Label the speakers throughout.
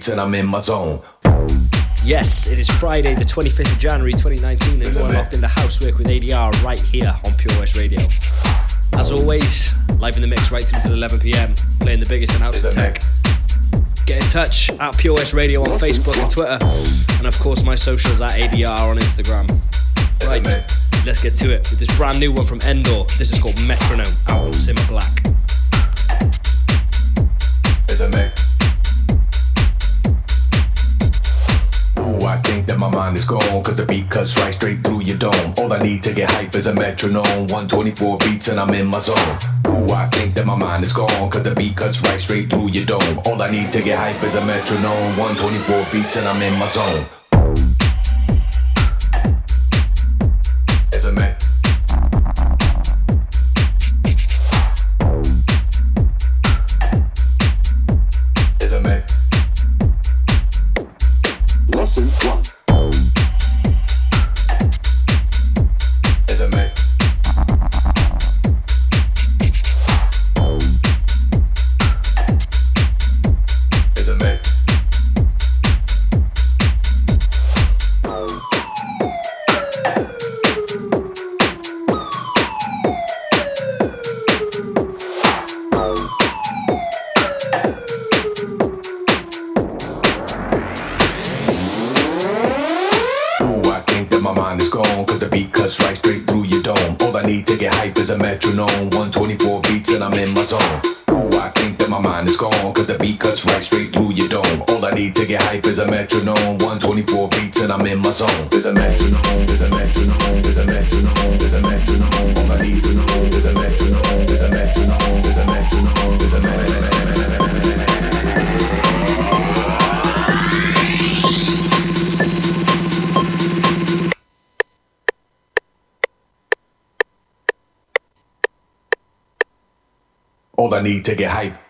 Speaker 1: beats and I'm in my zone.
Speaker 2: Yes, it is Friday, the 25th of January 2019, and we're locked in the housework with ADR right here on Pure West Radio. As always, live in the mix right until 11 pm, playing the biggest in house tech. Get in touch at Pure West Radio on Facebook and Twitter, and of course my socials at ADR on Instagram. Right, let's get to it with this brand new one from Endor. This is called Metronome out on Simma Black.
Speaker 1: Is it me? My mind is gone. Cause the beat cuts right straight through your dome. All I need to get hype is a metronome. 124 beats and I'm in my zone. Ooh, I think that my mind is gone. Cause the beat cuts right straight through your dome. All I need to get hype is a metronome. 124 beats and I'm in my zone I need to get hype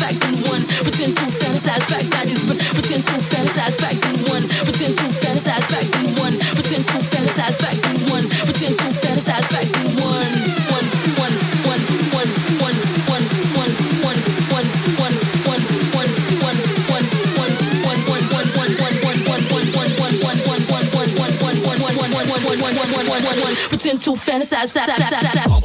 Speaker 3: Up the
Speaker 4: volume.